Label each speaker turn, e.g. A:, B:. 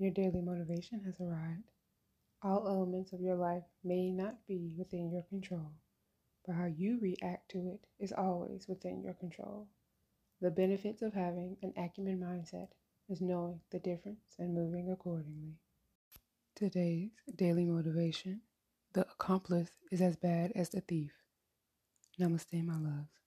A: Your daily motivation has arrived. All elements of your life may not be within your control, but how you react to it is always within your control. The benefits of having an acumen mindset is knowing the difference and moving accordingly. Today's daily motivation the accomplice is as bad as the thief. Namaste, my loves.